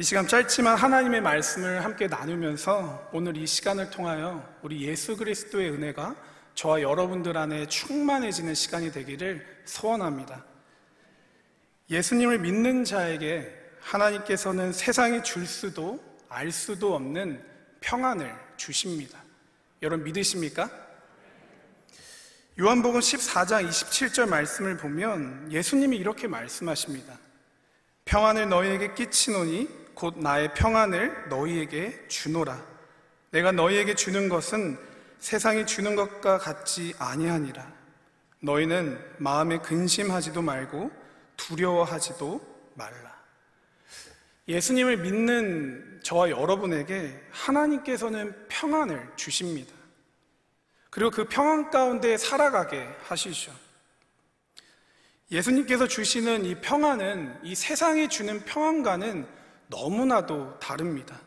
이 시간 짧지만 하나님의 말씀을 함께 나누면서 오늘 이 시간을 통하여 우리 예수 그리스도의 은혜가 저와 여러분들 안에 충만해지는 시간이 되기를 소원합니다. 예수님을 믿는 자에게 하나님께서는 세상이 줄 수도 알 수도 없는 평안을 주십니다. 여러분 믿으십니까? 요한복음 14장 27절 말씀을 보면 예수님이 이렇게 말씀하십니다. 평안을 너희에게 끼치노니 곧 나의 평안을 너희에게 주노라. 내가 너희에게 주는 것은 세상이 주는 것과 같지 아니하니라. 너희는 마음에 근심하지도 말고 두려워하지도 말라. 예수님을 믿는 저와 여러분에게 하나님께서는 평안을 주십니다. 그리고 그 평안 가운데 살아가게 하시죠. 예수님께서 주시는 이 평안은 이 세상이 주는 평안과는 너무나도 다릅니다.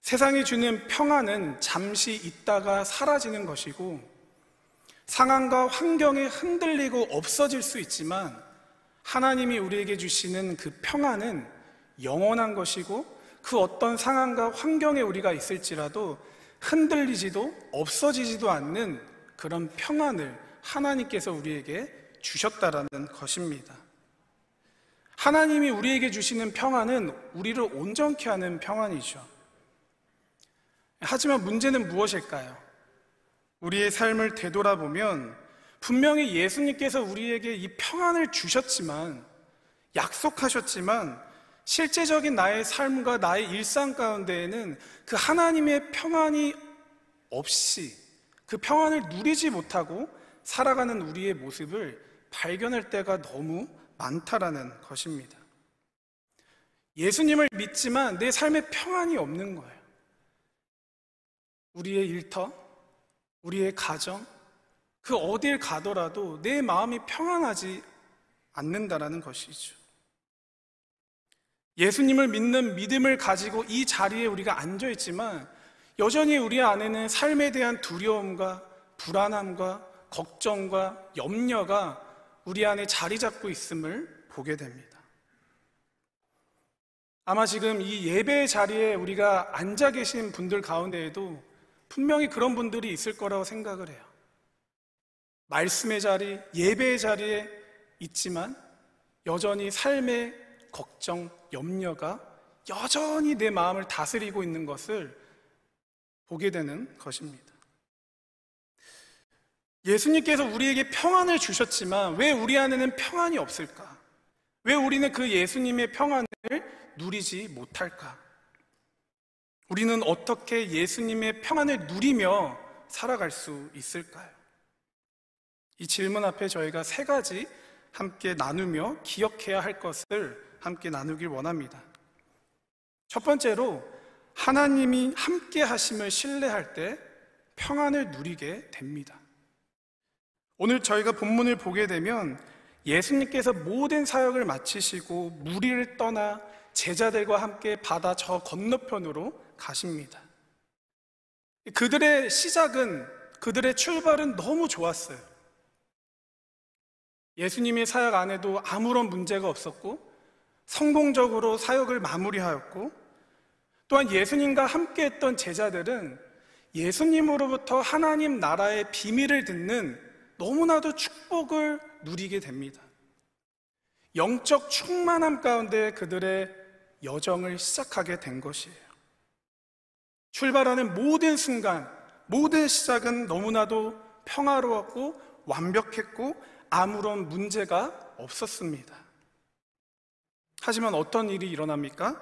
세상이 주는 평안은 잠시 있다가 사라지는 것이고 상황과 환경에 흔들리고 없어질 수 있지만 하나님이 우리에게 주시는 그 평안은 영원한 것이고 그 어떤 상황과 환경에 우리가 있을지라도 흔들리지도 없어지지도 않는 그런 평안을 하나님께서 우리에게 주셨다라는 것입니다. 하나님이 우리에게 주시는 평안은 우리를 온전케 하는 평안이죠. 하지만 문제는 무엇일까요? 우리의 삶을 되돌아보면 분명히 예수님께서 우리에게 이 평안을 주셨지만 약속하셨지만 실제적인 나의 삶과 나의 일상 가운데에는 그 하나님의 평안이 없이 그 평안을 누리지 못하고 살아가는 우리의 모습을 발견할 때가 너무 많다라는 것입니다. 예수님을 믿지만 내 삶에 평안이 없는 거예요. 우리의 일터, 우리의 가정, 그 어딜 가더라도 내 마음이 평안하지 않는다라는 것이죠. 예수님을 믿는 믿음을 가지고 이 자리에 우리가 앉아 있지만 여전히 우리 안에는 삶에 대한 두려움과 불안함과 걱정과 염려가 우리 안에 자리 잡고 있음을 보게 됩니다. 아마 지금 이 예배 자리에 우리가 앉아 계신 분들 가운데에도 분명히 그런 분들이 있을 거라고 생각을 해요. 말씀의 자리, 예배의 자리에 있지만 여전히 삶의 걱정, 염려가 여전히 내 마음을 다스리고 있는 것을 보게 되는 것입니다. 예수님께서 우리에게 평안을 주셨지만 왜 우리 안에는 평안이 없을까? 왜 우리는 그 예수님의 평안을 누리지 못할까? 우리는 어떻게 예수님의 평안을 누리며 살아갈 수 있을까요? 이 질문 앞에 저희가 세 가지 함께 나누며 기억해야 할 것을 함께 나누길 원합니다. 첫 번째로 하나님이 함께 하심을 신뢰할 때 평안을 누리게 됩니다. 오늘 저희가 본문을 보게 되면 예수님께서 모든 사역을 마치시고 무리를 떠나 제자들과 함께 바다 저 건너편으로 가십니다. 그들의 시작은, 그들의 출발은 너무 좋았어요. 예수님의 사역 안에도 아무런 문제가 없었고, 성공적으로 사역을 마무리하였고, 또한 예수님과 함께 했던 제자들은 예수님으로부터 하나님 나라의 비밀을 듣는 너무나도 축복을 누리게 됩니다. 영적 충만함 가운데 그들의 여정을 시작하게 된 것이에요. 출발하는 모든 순간, 모든 시작은 너무나도 평화로웠고 완벽했고 아무런 문제가 없었습니다. 하지만 어떤 일이 일어납니까?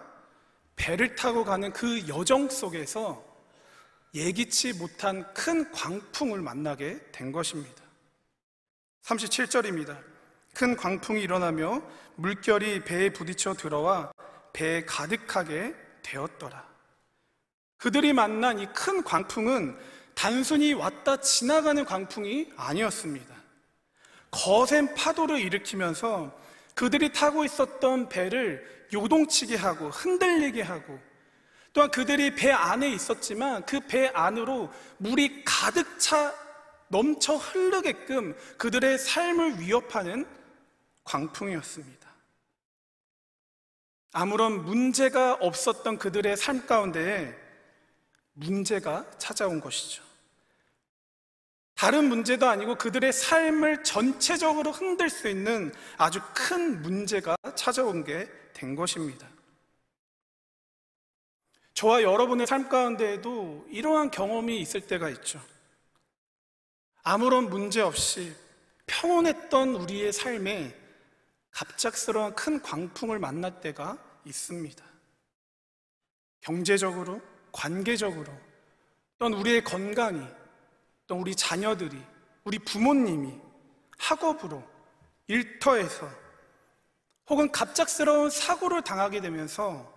배를 타고 가는 그 여정 속에서 예기치 못한 큰 광풍을 만나게 된 것입니다. 37절입니다. 큰 광풍이 일어나며 물결이 배에 부딪혀 들어와 배에 가득하게 되었더라. 그들이 만난 이 큰 광풍은 단순히 왔다 지나가는 광풍이 아니었습니다. 거센 파도를 일으키면서 그들이 타고 있었던 배를 요동치게 하고 흔들리게 하고 또한 그들이 배 안에 있었지만 그 배 안으로 물이 가득 차 넘쳐 흐르게끔 그들의 삶을 위협하는 광풍이었습니다. 아무런 문제가 없었던 그들의 삶 가운데 문제가 찾아온 것이죠. 다른 문제도 아니고 그들의 삶을 전체적으로 흔들 수 있는 아주 큰 문제가 찾아온 게 된 것입니다. 저와 여러분의 삶 가운데에도 이러한 경험이 있을 때가 있죠. 아무런 문제 없이 평온했던 우리의 삶에 갑작스러운 큰 광풍을 만날 때가 있습니다. 경제적으로, 관계적으로, 또는 우리의 건강이, 또 우리 자녀들이, 우리 부모님이 학업으로, 일터에서, 혹은 갑작스러운 사고를 당하게 되면서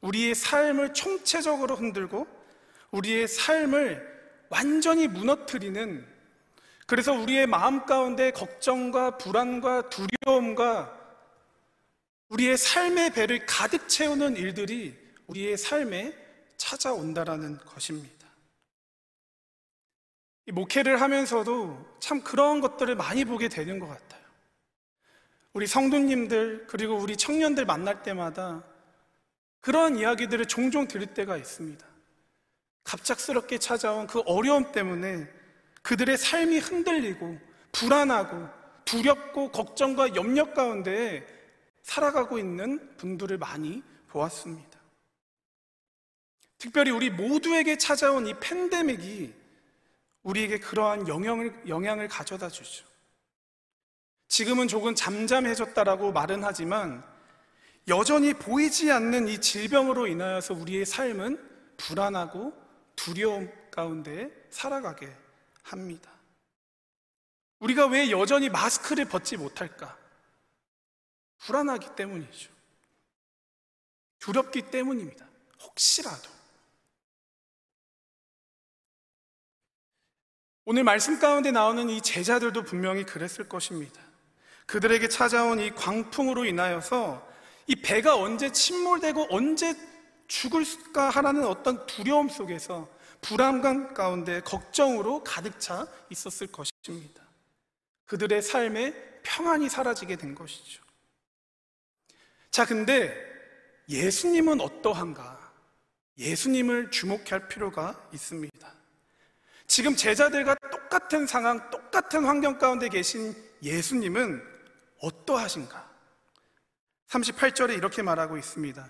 우리의 삶을 총체적으로 흔들고 우리의 삶을 완전히 무너뜨리는 그래서 우리의 마음 가운데 걱정과 불안과 두려움과 우리의 삶의 배를 가득 채우는 일들이 우리의 삶에 찾아온다라는 것입니다. 이 목회를 하면서도 참 그런 것들을 많이 보게 되는 것 같아요. 우리 성도님들 그리고 우리 청년들 만날 때마다 그런 이야기들을 종종 들을 때가 있습니다. 갑작스럽게 찾아온 그 어려움 때문에 그들의 삶이 흔들리고 불안하고 두렵고 걱정과 염려 가운데 살아가고 있는 분들을 많이 보았습니다. 특별히 우리 모두에게 찾아온 이 팬데믹이 우리에게 그러한 영향을, 영향을 가져다 주죠. 지금은 조금 잠잠해졌다라고 말은 하지만 여전히 보이지 않는 이 질병으로 인하여서 우리의 삶은 불안하고 두려움 가운데 살아가게 합니다. 우리가 왜 여전히 마스크를 벗지 못할까? 불안하기 때문이죠. 두렵기 때문입니다. 혹시라도. 오늘 말씀 가운데 나오는 이 제자들도 분명히 그랬을 것입니다. 그들에게 찾아온 이 광풍으로 인하여서 이 배가 언제 침몰되고 언제 죽을까 하라는 어떤 두려움 속에서 불안감 가운데 걱정으로 가득 차 있었을 것입니다. 그들의 삶에 평안이 사라지게 된 것이죠. 자, 근데 예수님은 어떠한가? 예수님을 주목할 필요가 있습니다. 지금 제자들과 똑같은 상황, 똑같은 환경 가운데 계신 예수님은 어떠하신가? 38절에 이렇게 말하고 있습니다.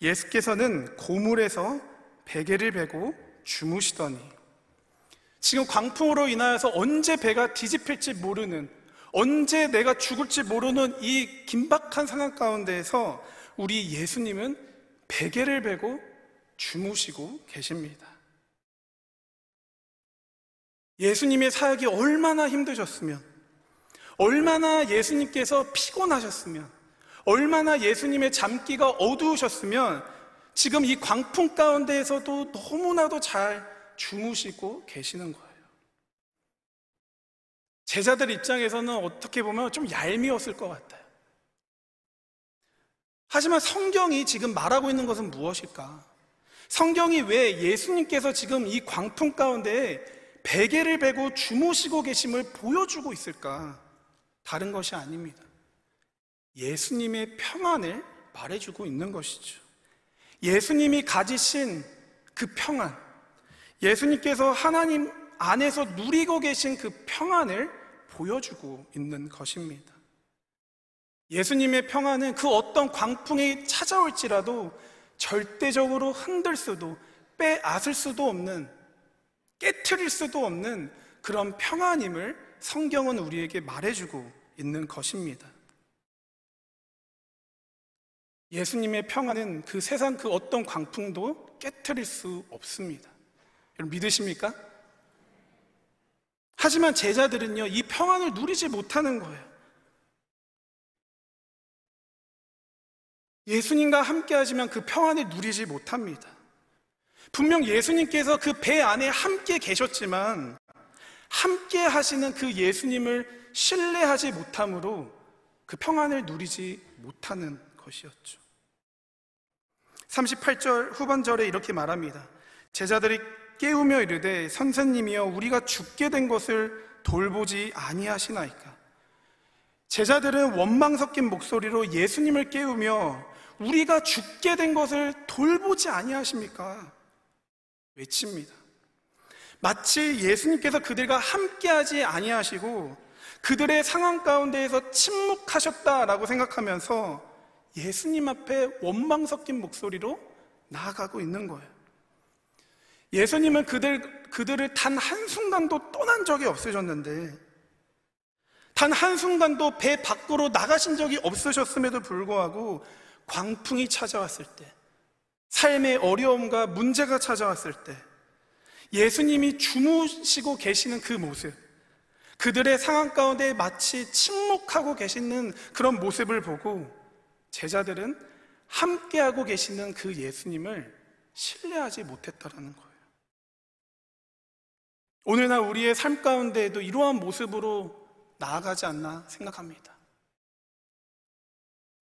예수께서는 고물에서 베개를 베고 주무시더니 지금 광풍으로 인하여서 언제 배가 뒤집힐지 모르는 언제 내가 죽을지 모르는 이 긴박한 상황 가운데에서 우리 예수님은 베개를 베고 주무시고 계십니다. 예수님의 사역이 얼마나 힘드셨으면, 얼마나 예수님께서 피곤하셨으면, 얼마나 예수님의 잠기가 어두우셨으면 지금 이 광풍 가운데에서도 너무나도 잘 주무시고 계시는 거예요. 제자들 입장에서는 어떻게 보면 좀 얄미웠을 것 같아요. 하지만 성경이 지금 말하고 있는 것은 무엇일까? 성경이 왜 예수님께서 지금 이 광풍 가운데 베개를 베고 주무시고 계심을 보여주고 있을까? 다른 것이 아닙니다. 예수님의 평안을 말해주고 있는 것이죠. 예수님이 가지신 그 평안, 예수님께서 하나님 안에서 누리고 계신 그 평안을 보여주고 있는 것입니다. 예수님의 평안은 그 어떤 광풍이 찾아올지라도 절대적으로 흔들 수도 빼앗을 수도 없는 깨트릴 수도 없는 그런 평안임을 성경은 우리에게 말해주고 있는 것입니다. 예수님의 평안은 그 세상 그 어떤 광풍도 깨뜨릴 수 없습니다. 여러분 믿으십니까? 하지만 제자들은요, 이 평안을 누리지 못하는 거예요. 예수님과 함께 하지만 그 평안을 누리지 못합니다. 분명 예수님께서 그 배 안에 함께 계셨지만, 함께 하시는 그 예수님을 신뢰하지 못함으로 그 평안을 누리지 못하는 것이었죠. 38절 후반절에 이렇게 말합니다. 제자들이 깨우며 이르되 선생님이여 우리가 죽게 된 것을 돌보지 아니하시나이까. 제자들은 원망 섞인 목소리로 예수님을 깨우며 우리가 죽게 된 것을 돌보지 아니하십니까? 외칩니다. 마치 예수님께서 그들과 함께하지 아니하시고 그들의 상황 가운데에서 침묵하셨다라고 생각하면서 예수님 앞에 원망 섞인 목소리로 나아가고 있는 거예요. 예수님은 그들, 그들을 단 한순간도 떠난 적이 없으셨는데, 단 한순간도 배 밖으로 나가신 적이 없으셨음에도 불구하고 광풍이 찾아왔을 때, 삶의 어려움과 문제가 찾아왔을 때, 예수님이 주무시고 계시는 그 모습, 그들의 상황 가운데 마치 침묵하고 계시는 그런 모습을 보고 제자들은 함께하고 계시는 그 예수님을 신뢰하지 못했다라는 거예요. 오늘날 우리의 삶 가운데에도 이러한 모습으로 나아가지 않나 생각합니다.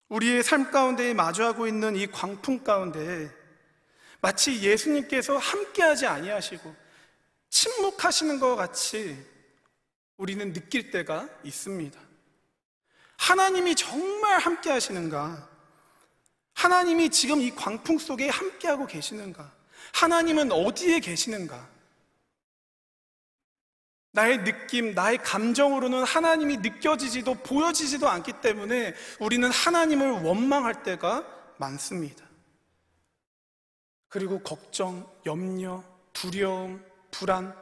우리의 삶 가운데 마주하고 있는 이 광풍 가운데 마치 예수님께서 함께하지 아니하시고 침묵하시는 것 같이 우리는 느낄 때가 있습니다. 하나님이 정말 함께 하시는가? 하나님이 지금 이 광풍 속에 함께하고 계시는가? 하나님은 어디에 계시는가? 나의 느낌, 나의 감정으로는 하나님이 느껴지지도 보여지지도 않기 때문에 우리는 하나님을 원망할 때가 많습니다. 그리고 걱정, 염려, 두려움, 불안,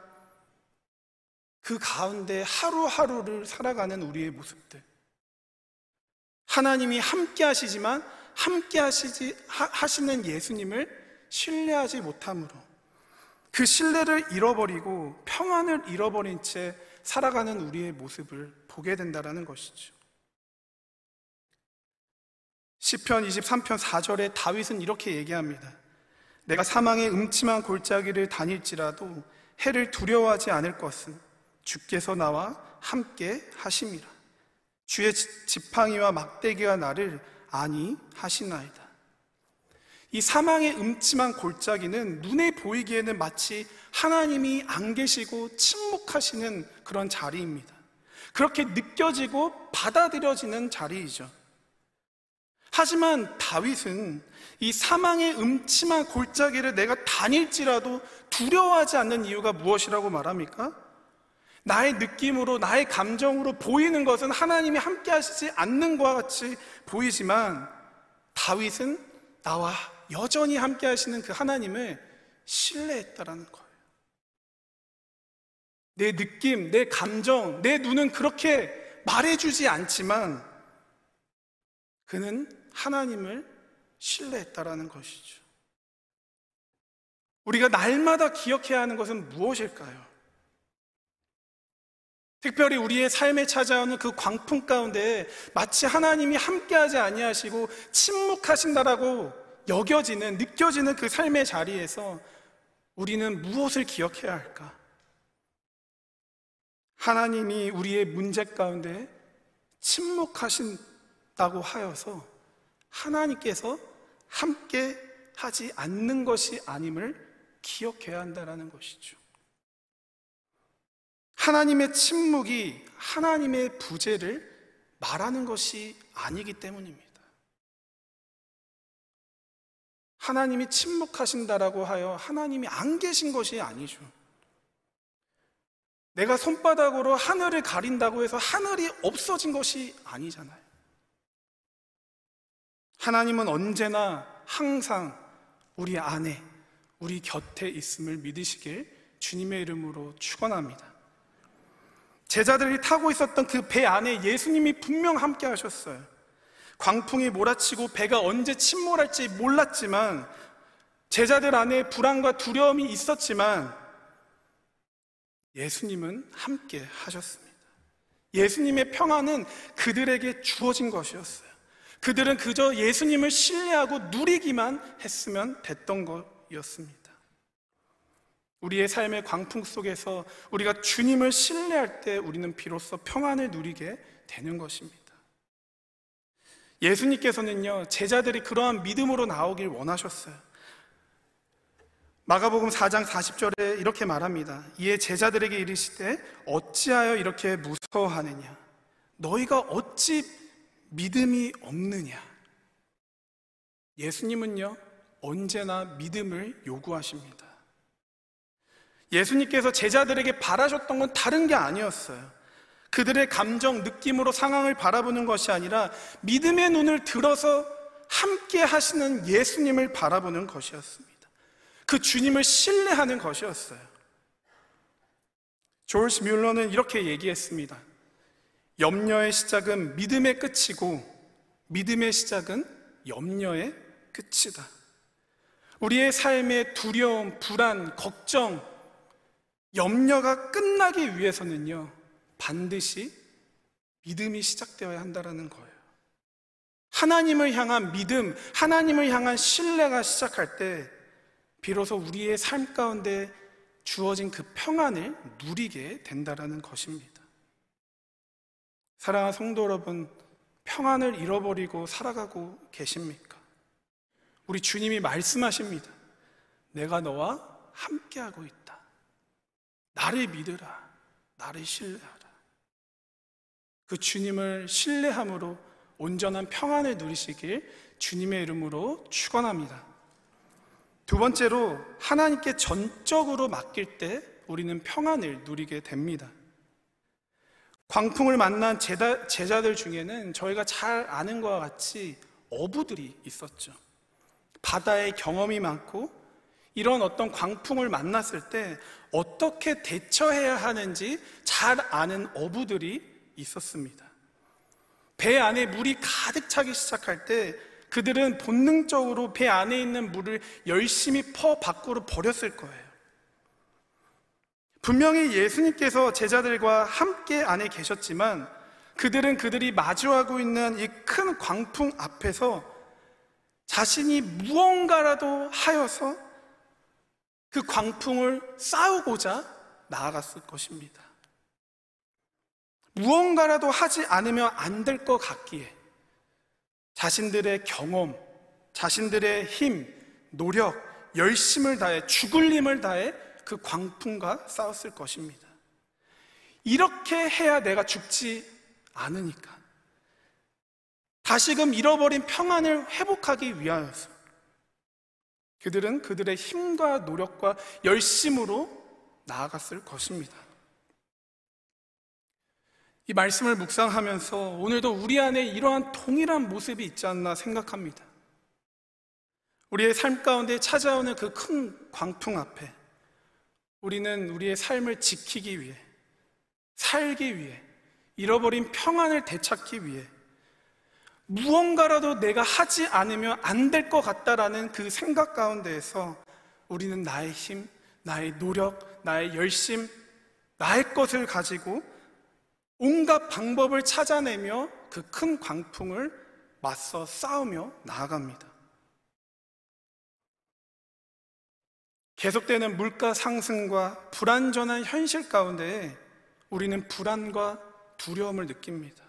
그 가운데 하루하루를 살아가는 우리의 모습들. 하나님이 함께 하시지만 함께 하시지, 하시는 예수님을 신뢰하지 못함으로 그 신뢰를 잃어버리고 평안을 잃어버린 채 살아가는 우리의 모습을 보게 된다는 것이죠. 시편 23편 4절에 다윗은 이렇게 얘기합니다. 내가 사망의 음침한 골짜기를 다닐지라도 해를 두려워하지 않을 것은 주께서 나와 함께 하심이라. 주의 지팡이와 막대기가 나를 아니 하시나이다. 이 사망의 음침한 골짜기는 눈에 보이기에는 마치 하나님이 안 계시고 침묵하시는 그런 자리입니다. 그렇게 느껴지고 받아들여지는 자리이죠. 하지만 다윗은 이 사망의 음침한 골짜기를 내가 다닐지라도 두려워하지 않는 이유가 무엇이라고 말합니까? 나의 느낌으로, 나의 감정으로 보이는 것은 하나님이 함께 하시지 않는 것과 같이 보이지만 다윗은 나와 여전히 함께 하시는 그 하나님을 신뢰했다라는 거예요. 내 느낌, 내 감정, 내 눈은 그렇게 말해주지 않지만 그는 하나님을 신뢰했다라는 것이죠. 우리가 날마다 기억해야 하는 것은 무엇일까요? 특별히 우리의 삶에 찾아오는 그 광풍 가운데 마치 하나님이 함께하지 아니하시고 침묵하신다라고 여겨지는 느껴지는 그 삶의 자리에서 우리는 무엇을 기억해야 할까? 하나님이 우리의 문제 가운데 침묵하신다고 하여서 하나님께서 함께 하지 않는 것이 아님을 기억해야 한다는 것이죠. 하나님의 침묵이 하나님의 부재를 말하는 것이 아니기 때문입니다. 하나님이 침묵하신다라고 하여 하나님이 안 계신 것이 아니죠. 내가 손바닥으로 하늘을 가린다고 해서 하늘이 없어진 것이 아니잖아요. 하나님은 언제나 항상 우리 안에, 우리 곁에 있음을 믿으시길 주님의 이름으로 축원합니다. 제자들이 타고 있었던 그 배 안에 예수님이 분명 함께 하셨어요. 광풍이 몰아치고 배가 언제 침몰할지 몰랐지만 제자들 안에 불안과 두려움이 있었지만 예수님은 함께 하셨습니다. 예수님의 평안은 그들에게 주어진 것이었어요. 그들은 그저 예수님을 신뢰하고 누리기만 했으면 됐던 것이었습니다. 우리의 삶의 광풍 속에서 우리가 주님을 신뢰할 때 우리는 비로소 평안을 누리게 되는 것입니다. 예수님께서는요, 제자들이 그러한 믿음으로 나오길 원하셨어요. 마가복음 4장 40절에 이렇게 말합니다. 이에 제자들에게 이르시되 어찌하여 이렇게 무서워하느냐? 너희가 어찌 믿음이 없느냐? 예수님은요, 언제나 믿음을 요구하십니다. 예수님께서 제자들에게 바라셨던 건 다른 게 아니었어요. 그들의 감정, 느낌으로 상황을 바라보는 것이 아니라 믿음의 눈을 들어서 함께 하시는 예수님을 바라보는 것이었습니다. 그 주님을 신뢰하는 것이었어요. 조르스 뮬러는 이렇게 얘기했습니다. 염려의 시작은 믿음의 끝이고 믿음의 시작은 염려의 끝이다. 우리의 삶의 두려움, 불안, 걱정, 염려가 끝나기 위해서는요, 반드시 믿음이 시작되어야 한다는 거예요. 하나님을 향한 믿음, 하나님을 향한 신뢰가 시작할 때, 비로소 우리의 삶 가운데 주어진 그 평안을 누리게 된다는 것입니다. 사랑하는 성도 여러분, 평안을 잃어버리고 살아가고 계십니까? 우리 주님이 말씀하십니다. 내가 너와 함께하고 있다. 나를 믿으라. 나를 신뢰하라. 그 주님을 신뢰함으로 온전한 평안을 누리시길 주님의 이름으로 축원합니다. 두 번째로 하나님께 전적으로 맡길 때 우리는 평안을 누리게 됩니다. 광풍을 만난 제자, 제자들 중에는 저희가 잘 아는 것과 같이 어부들이 있었죠. 바다의 경험이 많고 이런 어떤 광풍을 만났을 때 어떻게 대처해야 하는지 잘 아는 어부들이 있었습니다. 배 안에 물이 가득 차기 시작할 때 그들은 본능적으로 배 안에 있는 물을 열심히 퍼 밖으로 버렸을 거예요. 분명히 예수님께서 제자들과 함께 안에 계셨지만 그들은 그들이 마주하고 있는 이 큰 광풍 앞에서 자신이 무언가라도 하여서 그 광풍을 싸우고자 나아갔을 것입니다. 무언가라도 하지 않으면 안 될 것 같기에 자신들의 경험, 자신들의 힘, 노력, 열심을 다해, 죽을 힘을 다해 그 광풍과 싸웠을 것입니다. 이렇게 해야 내가 죽지 않으니까. 다시금 잃어버린 평안을 회복하기 위하여서 그들은 그들의 힘과 노력과 열심으로 나아갔을 것입니다. 이 말씀을 묵상하면서 오늘도 우리 안에 이러한 동일한 모습이 있지 않나 생각합니다. 우리의 삶 가운데 찾아오는 그 큰 광풍 앞에 우리는 우리의 삶을 지키기 위해, 살기 위해, 잃어버린 평안을 되찾기 위해 무언가라도 내가 하지 않으면 안 될 것 같다라는 그 생각 가운데에서 우리는 나의 힘, 나의 노력, 나의 열심, 나의 것을 가지고 온갖 방법을 찾아내며 그 큰 광풍을 맞서 싸우며 나아갑니다. 계속되는 물가 상승과 불안전한 현실 가운데 우리는 불안과 두려움을 느낍니다.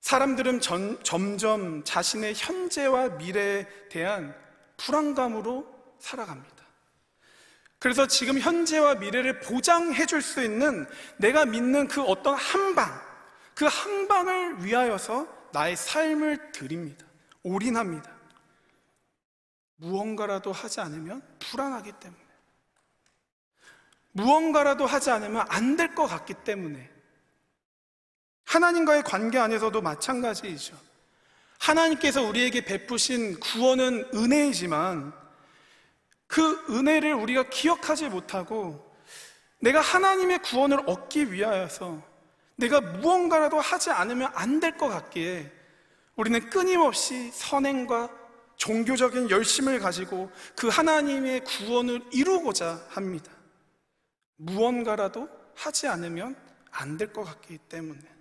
사람들은 전, 점점 자신의 현재와 미래에 대한 불안감으로 살아갑니다. 그래서 지금 현재와 미래를 보장해 줄 수 있는 내가 믿는 그 어떤 한 방, 그 한 방을 위하여서 나의 삶을 드립니다. 올인합니다. 무언가라도 하지 않으면 불안하기 때문에. 무언가라도 하지 않으면 안 될 것 같기 때문에. 하나님과의 관계 안에서도 마찬가지이죠. 하나님께서 우리에게 베푸신 구원은 은혜이지만 그 은혜를 우리가 기억하지 못하고 내가 하나님의 구원을 얻기 위하여서 내가 무언가라도 하지 않으면 안 될 것 같기에 우리는 끊임없이 선행과 종교적인 열심을 가지고 그 하나님의 구원을 이루고자 합니다. 무언가라도 하지 않으면 안 될 것 같기 때문에.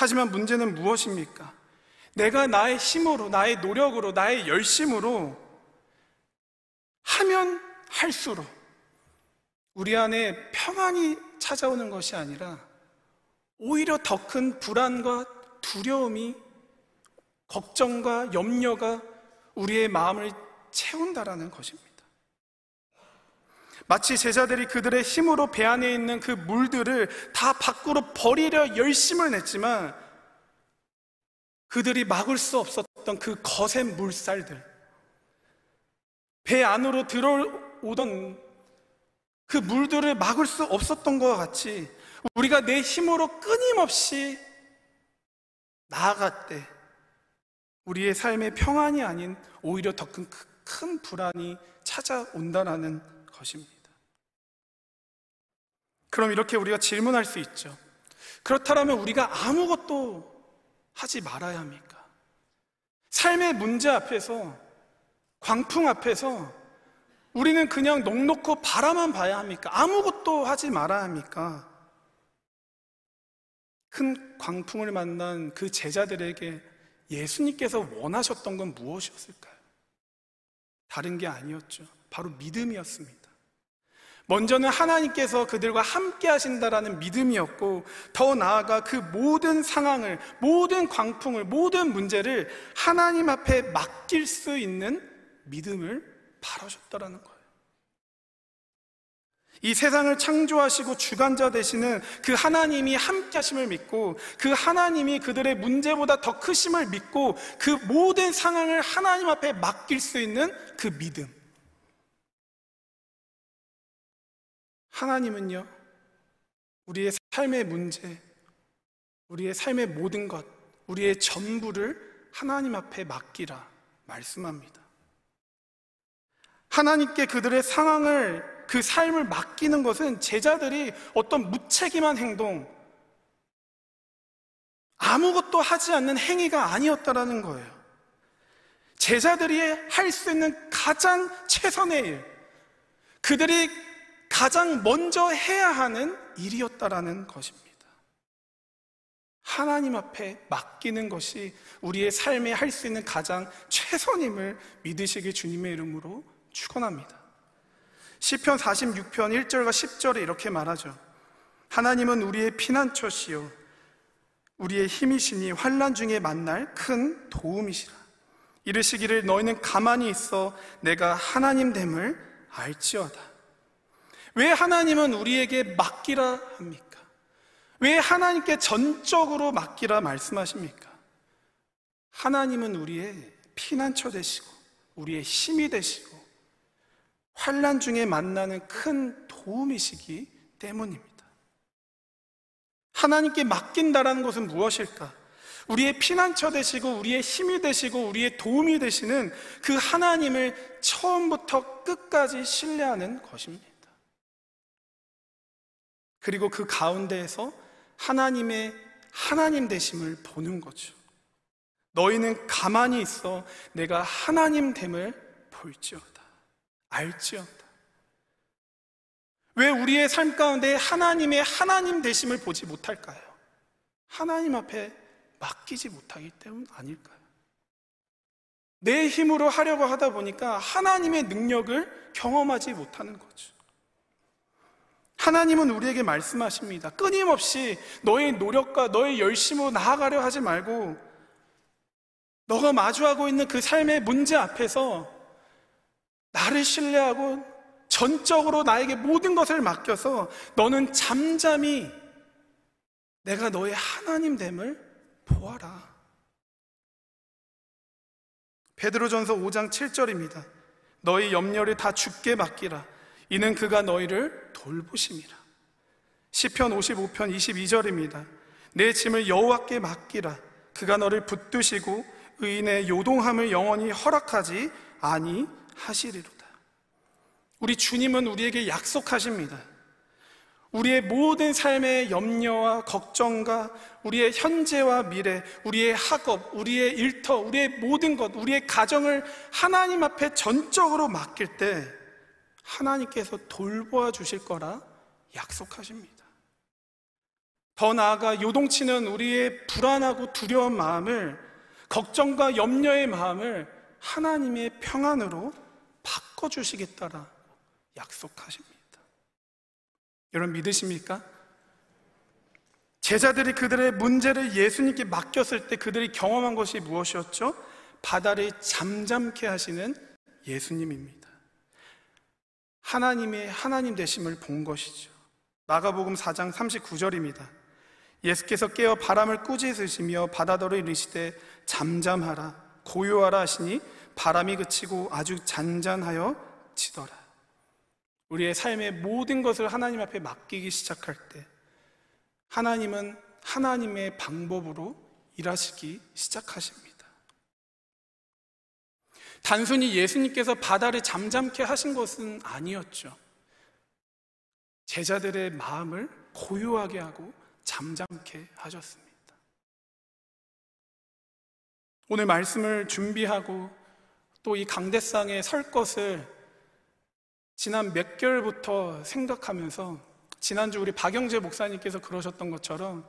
하지만 문제는 무엇입니까? 내가 나의 힘으로, 나의 노력으로, 나의 열심으로 하면 할수록 우리 안에 평안이 찾아오는 것이 아니라 오히려 더 큰 불안과 두려움이 걱정과 염려가 우리의 마음을 채운다라는 것입니다. 마치 제자들이 그들의 힘으로 배 안에 있는 그 물들을 다 밖으로 버리려 열심을 냈지만 그들이 막을 수 없었던 그 거센 물살들, 배 안으로 들어오던 그 물들을 막을 수 없었던 것과 같이 우리가 내 힘으로 끊임없이 나아갈 때 우리의 삶의 평안이 아닌 오히려 더큰큰 불안이 찾아온다라는 것입니다. 그럼 이렇게 우리가 질문할 수 있죠. 그렇다면 우리가 아무것도 하지 말아야 합니까? 삶의 문제 앞에서, 광풍 앞에서 우리는 그냥 넉넉고 바라만 봐야 합니까? 아무것도 하지 말아야 합니까? 큰 광풍을 만난 그 제자들에게 예수님께서 원하셨던 건 무엇이었을까요? 다른 게 아니었죠. 바로 믿음이었습니다. 먼저는 하나님께서 그들과 함께 하신다라는 믿음이었고, 더 나아가 그 모든 상황을, 모든 광풍을, 모든 문제를 하나님 앞에 맡길 수 있는 믿음을 바라셨다라는 거예요. 이 세상을 창조하시고 주관자 되시는 그 하나님이 함께 하심을 믿고 그 하나님이 그들의 문제보다 더 크심을 믿고 그 모든 상황을 하나님 앞에 맡길 수 있는 그 믿음. 하나님은요, 우리의 삶의 문제, 우리의 삶의 모든 것, 우리의 전부를 하나님 앞에 맡기라 말씀합니다. 하나님께 그들의 상황을 그 삶을 맡기는 것은 제자들이 어떤 무책임한 행동, 아무것도 하지 않는 행위가 아니었다라는 거예요. 제자들이 할 수 있는 가장 최선의 일, 그들이 가장 먼저 해야 하는 일이었다라는 것입니다. 하나님 앞에 맡기는 것이 우리의 삶에 할 수 있는 가장 최선임을 믿으시길 주님의 이름으로 축원합니다. 시편 46편 1절과 10절에 이렇게 말하죠. 하나님은 우리의 피난처시요 우리의 힘이시니 환난 중에 만날 큰 도움이시라. 이르시기를 너희는 가만히 있어 내가 하나님 됨을 알지어다. 왜 하나님은 우리에게 맡기라 합니까? 왜 하나님께 전적으로 맡기라 말씀하십니까? 하나님은 우리의 피난처 되시고 우리의 힘이 되시고 환란 중에 만나는 큰 도움이시기 때문입니다. 하나님께 맡긴다라는 것은 무엇일까? 우리의 피난처 되시고 우리의 힘이 되시고 우리의 도움이 되시는 그 하나님을 처음부터 끝까지 신뢰하는 것입니다. 그리고 그 가운데에서 하나님의 하나님 되심을 보는 거죠. 너희는 가만히 있어 내가 하나님 됨을 볼지어다. 알지어다. 왜 우리의 삶 가운데 하나님의 하나님 되심을 보지 못할까요? 하나님 앞에 맡기지 못하기 때문 아닐까요? 내 힘으로 하려고 하다 보니까 하나님의 능력을 경험하지 못하는 거죠. 하나님은 우리에게 말씀하십니다. 끊임없이 너의 노력과 너의 열심으로 나아가려 하지 말고 너가 마주하고 있는 그 삶의 문제 앞에서 나를 신뢰하고 전적으로 나에게 모든 것을 맡겨서 너는 잠잠히 내가 너의 하나님 됨을 보아라. 베드로전서 5장 7절입니다. 너희 염려를 다 죽게 맡기라. 이는 그가 너희를 돌보심이라. 시편 55편 22절입니다. 내 짐을 여호와께 맡기라. 그가 너를 붙드시고 의인의 요동함을 영원히 허락하지 아니 하시리로다. 우리 주님은 우리에게 약속하십니다. 우리의 모든 삶의 염려와 걱정과 우리의 현재와 미래, 우리의 학업, 우리의 일터, 우리의 모든 것, 우리의 가정을 하나님 앞에 전적으로 맡길 때 하나님께서 돌보아 주실 거라 약속하십니다. 더 나아가 요동치는 우리의 불안하고 두려운 마음을 걱정과 염려의 마음을 하나님의 평안으로 바꿔 주시겠다라 약속하십니다. 여러분 믿으십니까? 제자들이 그들의 문제를 예수님께 맡겼을 때 그들이 경험한 것이 무엇이었죠? 바다를 잠잠케 하시는 예수님입니다. 하나님의 하나님 되심을 본 것이죠. 마가복음 4장 39절입니다. 예수께서 깨어 바람을 꾸짖으시며 바다더러 이르시되 잠잠하라 고요하라 하시니 바람이 그치고 아주 잔잔하여 지더라. 우리의 삶의 모든 것을 하나님 앞에 맡기기 시작할 때 하나님은 하나님의 방법으로 일하시기 시작하십니다. 단순히 예수님께서 바다를 잠잠케 하신 것은 아니었죠. 제자들의 마음을 고요하게 하고 잠잠케 하셨습니다. 오늘 말씀을 준비하고 또 이 강대상에 설 것을 지난 몇 개월부터 생각하면서 지난주 우리 박영재 목사님께서 그러셨던 것처럼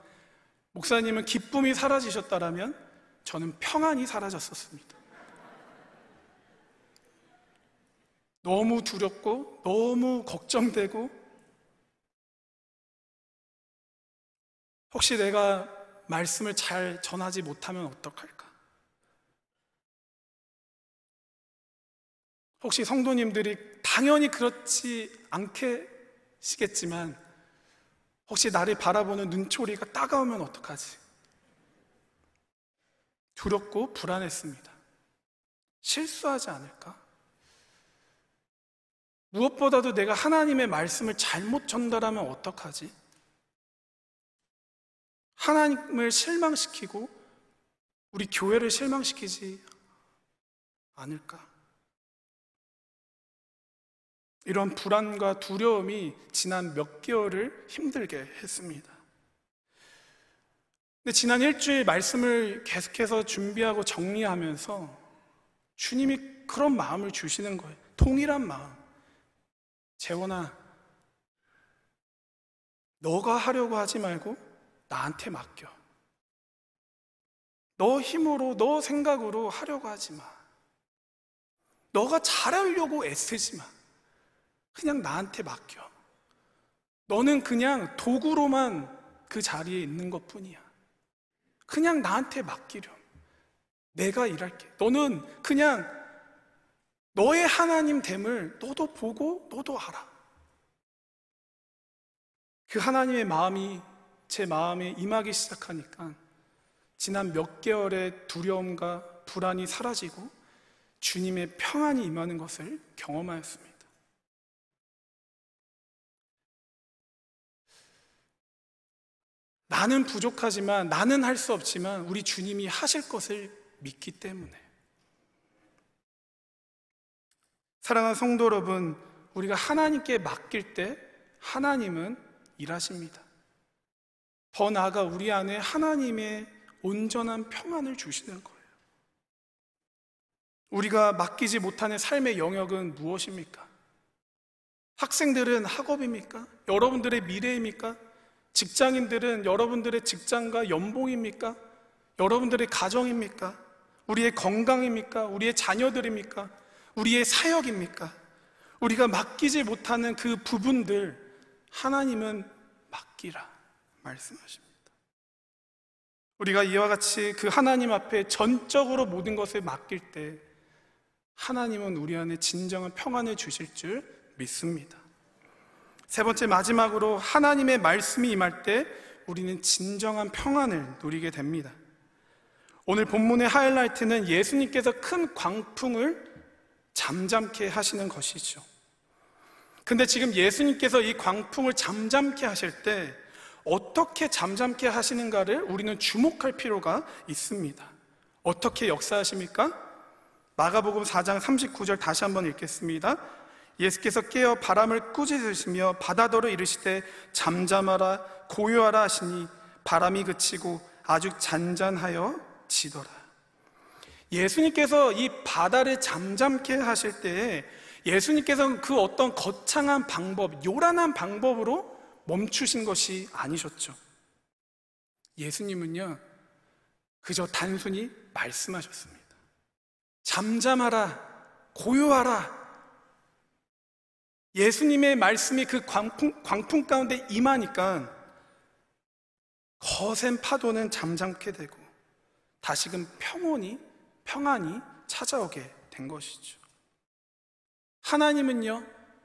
목사님은 기쁨이 사라지셨다라면 저는 평안이 사라졌었습니다. 너무 두렵고 너무 걱정되고 혹시 내가 말씀을 잘 전하지 못하면 어떡할까? 혹시 성도님들이 당연히 그렇지 않겠시겠지만 혹시 나를 바라보는 눈초리가 따가우면 어떡하지? 두렵고 불안했습니다. 실수하지 않을까? 무엇보다도 내가 하나님의 말씀을 잘못 전달하면 어떡하지? 하나님을 실망시키고 우리 교회를 실망시키지 않을까? 이런 불안과 두려움이 지난 몇 개월을 힘들게 했습니다. 근데 지난 일주일 말씀을 계속해서 준비하고 정리하면서 주님이 그런 마음을 주시는 거예요. 동일한 마음. 재원아, 너가 하려고 하지 말고 나한테 맡겨. 너 힘으로, 너 생각으로 하려고 하지 마. 너가 잘하려고 애쓰지 마. 그냥 나한테 맡겨. 너는 그냥 도구로만 그 자리에 있는 것 뿐이야. 그냥 나한테 맡기렴. 내가 일할게. 너는 그냥 너의 하나님 됨을 너도 보고 너도 알아. 그 하나님의 마음이 제 마음에 임하기 시작하니까 지난 몇 개월의 두려움과 불안이 사라지고 주님의 평안이 임하는 것을 경험하였습니다. 나는 부족하지만 나는 할 수 없지만 우리 주님이 하실 것을 믿기 때문에 사랑하는 성도 여러분, 우리가 하나님께 맡길 때 하나님은 일하십니다. 더 나아가 우리 안에 하나님의 온전한 평안을 주시는 거예요. 우리가 맡기지 못하는 삶의 영역은 무엇입니까? 학생들은 학업입니까? 여러분들의 미래입니까? 직장인들은 여러분들의 직장과 연봉입니까? 여러분들의 가정입니까? 우리의 건강입니까? 우리의 자녀들입니까? 우리의 사역입니까? 우리가 맡기지 못하는 그 부분들 하나님은 맡기라 말씀하십니다. 우리가 이와 같이 그 하나님 앞에 전적으로 모든 것을 맡길 때 하나님은 우리 안에 진정한 평안을 주실 줄 믿습니다. 세 번째 마지막으로 하나님의 말씀이 임할 때 우리는 진정한 평안을 누리게 됩니다. 오늘 본문의 하이라이트는 예수님께서 큰 광풍을 잠잠케 하시는 것이죠. 근데 지금 예수님께서 이 광풍을 잠잠케 하실 때 어떻게 잠잠케 하시는가를 우리는 주목할 필요가 있습니다. 어떻게 역사하십니까? 마가복음 4장 39절 다시 한번 읽겠습니다. 예수께서 깨어 바람을 꾸짖으시며 바다더러 이르시되 잠잠하라 고요하라 하시니 바람이 그치고 아주 잔잔하여 지더라. 예수님께서 이 바다를 잠잠케 하실 때 예수님께서는 그 어떤 거창한 방법, 요란한 방법으로 멈추신 것이 아니셨죠. 예수님은요, 그저 단순히 말씀하셨습니다. 잠잠하라, 고요하라, 예수님의 말씀이 그 광풍, 광풍 가운데 임하니까 거센 파도는 잠잠게 되고 다시금 평온이, 평안이 찾아오게 된 것이죠. 하나님은요,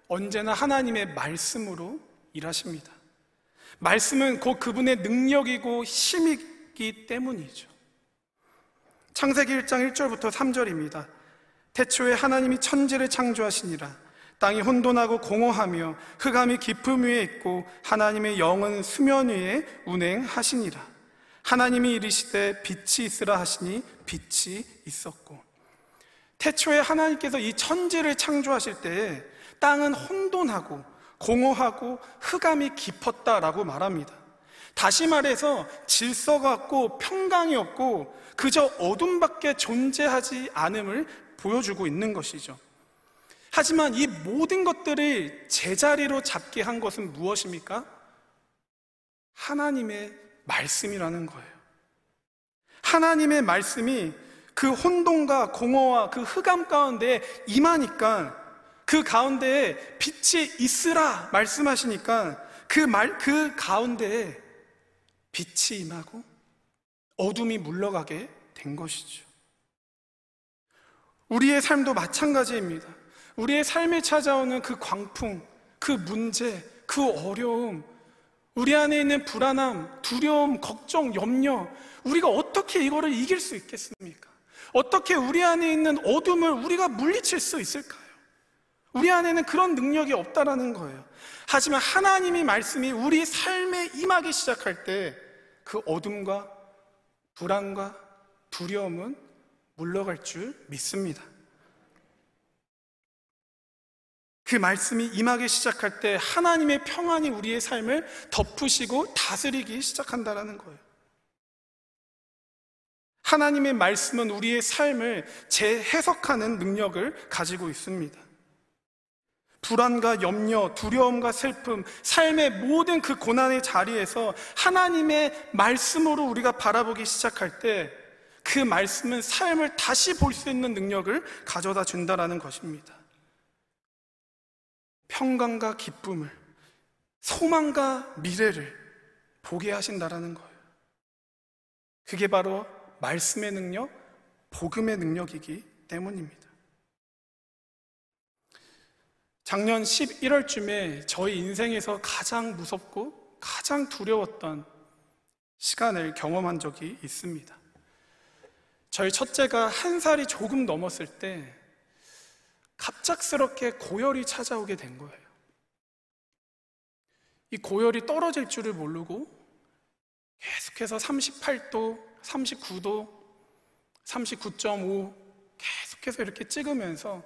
언제나 하나님의 말씀으로 일하십니다. 말씀은 곧 그분의 능력이고 힘이기 때문이죠. 창세기 1장 1절부터 3절입니다. 태초에 하나님이 천지를 창조하시니라. 땅이 혼돈하고 공허하며 흑암이 깊음 위에 있고 하나님의 영은 수면 위에 운행하시니라. 하나님이 이르시되 빛이 있으라 하시니 빛이 있었고. 태초에 하나님께서 이 천지를 창조하실 때에 땅은 혼돈하고 공허하고 흑암이 깊었다라고 말합니다. 다시 말해서 질서가 없고 평강이 없고 그저 어둠밖에 존재하지 않음을 보여주고 있는 것이죠. 하지만 이 모든 것들을 제자리로 잡게 한 것은 무엇입니까? 하나님의 말씀이라는 거예요. 하나님의 말씀이 그 혼돈과 공허와 그 흑암 가운데 임하니까 그 가운데에 빛이 있으라 말씀하시니까 그 말, 그 가운데에 빛이 임하고 어둠이 물러가게 된 것이죠. 우리의 삶도 마찬가지입니다. 우리의 삶에 찾아오는 그 광풍, 그 문제, 그 어려움, 우리 안에 있는 불안함, 두려움, 걱정, 염려, 우리가 어떻게 이거를 이길 수 있겠습니까? 어떻게 우리 안에 있는 어둠을 우리가 물리칠 수 있을까요? 우리 안에는 그런 능력이 없다라는 거예요. 하지만 하나님이 말씀이 우리 삶에 임하기 시작할 때 그 어둠과 불안과 두려움은 물러갈 줄 믿습니다. 그 말씀이 임하기 시작할 때 하나님의 평안이 우리의 삶을 덮으시고 다스리기 시작한다라는 거예요. 하나님의 말씀은 우리의 삶을 재해석하는 능력을 가지고 있습니다. 불안과 염려, 두려움과 슬픔, 삶의 모든 그 고난의 자리에서 하나님의 말씀으로 우리가 바라보기 시작할 때 그 말씀은 삶을 다시 볼 수 있는 능력을 가져다 준다라는 것입니다. 평강과 기쁨을, 소망과 미래를 보게 하신다라는 거예요. 그게 바로 말씀의 능력, 복음의 능력이기 때문입니다. 작년 11월쯤에 저희 인생에서 가장 무섭고 가장 두려웠던 시간을 경험한 적이 있습니다. 저희 첫째가 한 살이 조금 넘었을 때 갑작스럽게 고열이 찾아오게 된 거예요. 이 고열이 떨어질 줄을 모르고 계속해서 38도, 39도, 39.5 계속해서 이렇게 찍으면서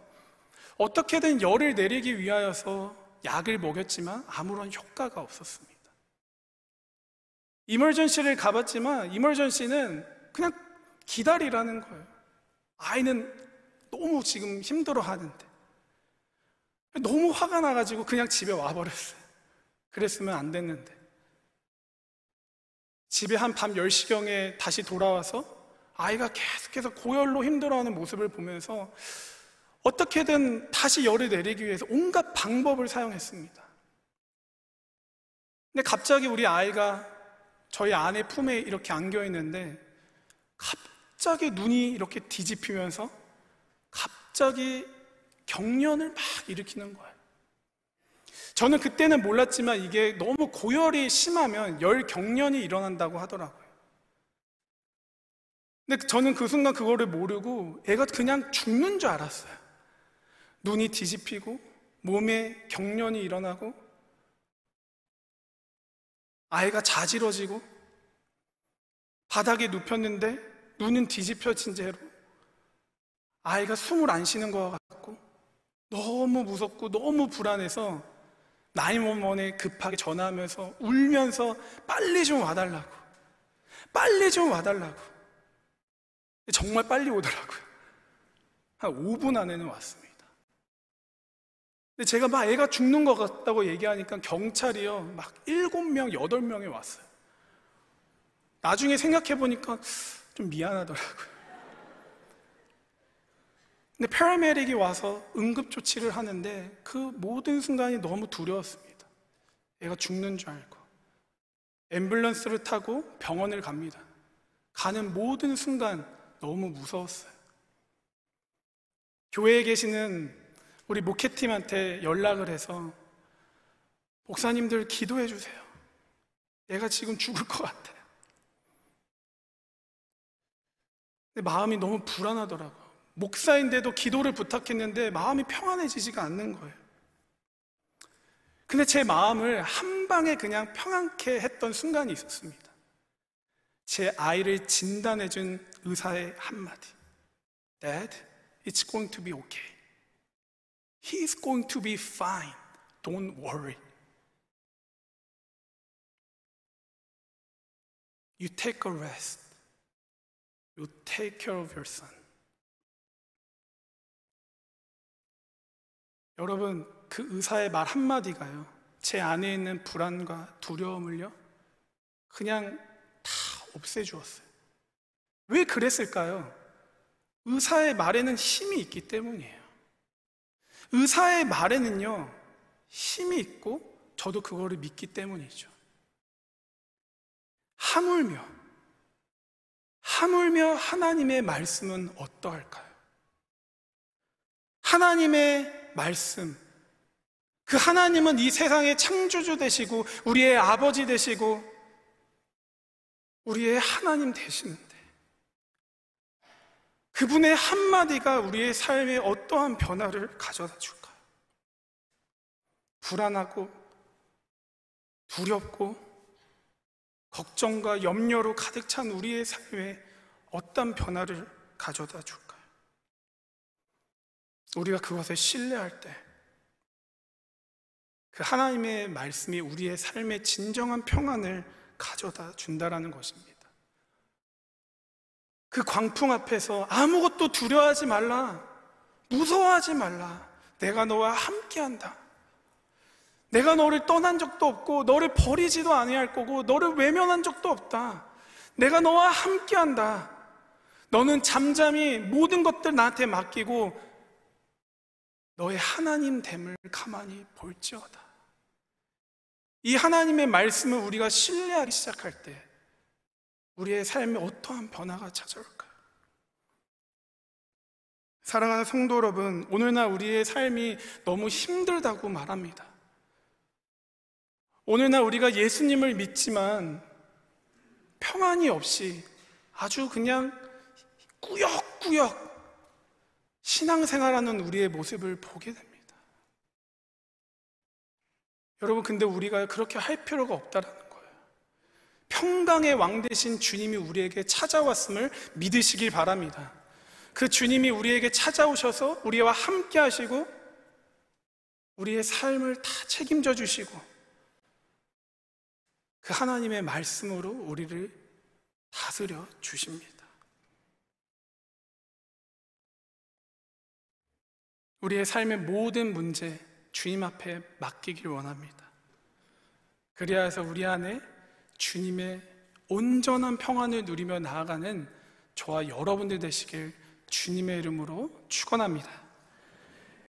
어떻게든 열을 내리기 위하여서 약을 먹였지만 아무런 효과가 없었습니다. 이멀전시를 가봤지만 이멀전시는 그냥 기다리라는 거예요. 아이는 너무 지금 힘들어 하는데. 너무 화가 나가지고 그냥 집에 와버렸어요. 그랬으면 안 됐는데. 집에 한 밤 10시경에 다시 돌아와서 아이가 계속해서 고열로 힘들어하는 모습을 보면서 어떻게든 다시 열을 내리기 위해서 온갖 방법을 사용했습니다. 근데 갑자기 우리 아이가 저희 아내 품에 이렇게 안겨 있는데 갑자기 눈이 이렇게 뒤집히면서 갑자기 경련을 막 일으키는 거예요. 저는 그때는 몰랐지만 이게 너무 고열이 심하면 열 경련이 일어난다고 하더라고요. 근데 저는 그 순간 그거를 모르고 애가 그냥 죽는 줄 알았어요. 눈이 뒤집히고 몸에 경련이 일어나고 아이가 자지러지고 바닥에 눕혔는데 눈은 뒤집혀진 채로 아이가 숨을 안 쉬는 것 같고 너무 무섭고 너무 불안해서 나이모먼에 급하게 전화하면서 울면서 빨리 좀 와달라고 빨리 좀 와달라고 정말 빨리 오더라고요 한 5분 안에는 왔습니다 근데 제가 막 애가 죽는 것 같다고 얘기하니까 경찰이요. 막 일곱 명, 여덟 명이 왔어요. 나중에 생각해보니까 좀 미안하더라고요. 근데 패러메딕이 와서 응급조치를 하는데 그 모든 순간이 너무 두려웠습니다. 애가 죽는 줄 알고. 앰뷸런스를 타고 병원을 갑니다. 가는 모든 순간 너무 무서웠어요. 교회에 계시는 우리 목회팀한테 연락을 해서 목사님들 기도해 주세요. 내가 지금 죽을 것 같아. 근데 마음이 너무 불안하더라고. 목사인데도 기도를 부탁했는데 마음이 평안해지지가 않는 거예요. 근데 제 마음을 한 방에 그냥 평안케 했던 순간이 있었습니다. 제 아이를 진단해준 의사의 한마디. Dad, it's going to be okay. He's going to be fine. Don't worry. You take a rest. You take care of your son. 여러분, 그 의사의 말 한마디가요, 제 안에 있는 불안과 두려움을요, 그냥 다 없애주었어요. 왜 그랬을까요? 의사의 말에는 힘이 있기 때문이에요. 의사의 말에는요, 힘이 있고, 저도 그거를 믿기 때문이죠. 하물며, 하물며 하나님의 말씀은 어떠할까요? 하나님의 말씀, 그 하나님은 이 세상의 창조주 되시고, 우리의 아버지 되시고, 우리의 하나님 되시는데, 그분의 한마디가 우리의 삶에 어떠한 변화를 가져다 줄까요? 불안하고, 두렵고, 걱정과 염려로 가득 찬 우리의 삶에 어떤 변화를 가져다 줄까요? 우리가 그것을 신뢰할 때, 그 하나님의 말씀이 우리의 삶에 진정한 평안을 가져다 준다라는 것입니다. 그 광풍 앞에서 아무것도 두려워하지 말라. 무서워하지 말라. 내가 너와 함께한다. 내가 너를 떠난 적도 없고 너를 버리지도 아니할 거고 너를 외면한 적도 없다. 내가 너와 함께한다. 너는 잠잠히 모든 것들 나한테 맡기고 너의 하나님 됨을 가만히 볼지어다. 이 하나님의 말씀을 우리가 신뢰하기 시작할 때 우리의 삶에 어떠한 변화가 찾아올까요? 사랑하는 성도 여러분, 오늘날 우리의 삶이 너무 힘들다고 말합니다. 오늘날 우리가 예수님을 믿지만 평안이 없이 아주 그냥 꾸역꾸역 신앙생활하는 우리의 모습을 보게 됩니다. 여러분, 근데 우리가 그렇게 할 필요가 없다라는 거예요. 평강의 왕 대신 주님이 우리에게 찾아왔음을 믿으시길 바랍니다. 그 주님이 우리에게 찾아오셔서 우리와 함께 하시고 우리의 삶을 다 책임져 주시고 그 하나님의 말씀으로 우리를 다스려 주십니다. 우리의 삶의 모든 문제 주님 앞에 맡기길 원합니다. 그래야 해서 우리 안에 주님의 온전한 평안을 누리며 나아가는 저와 여러분들 되시길 주님의 이름으로 축원합니다.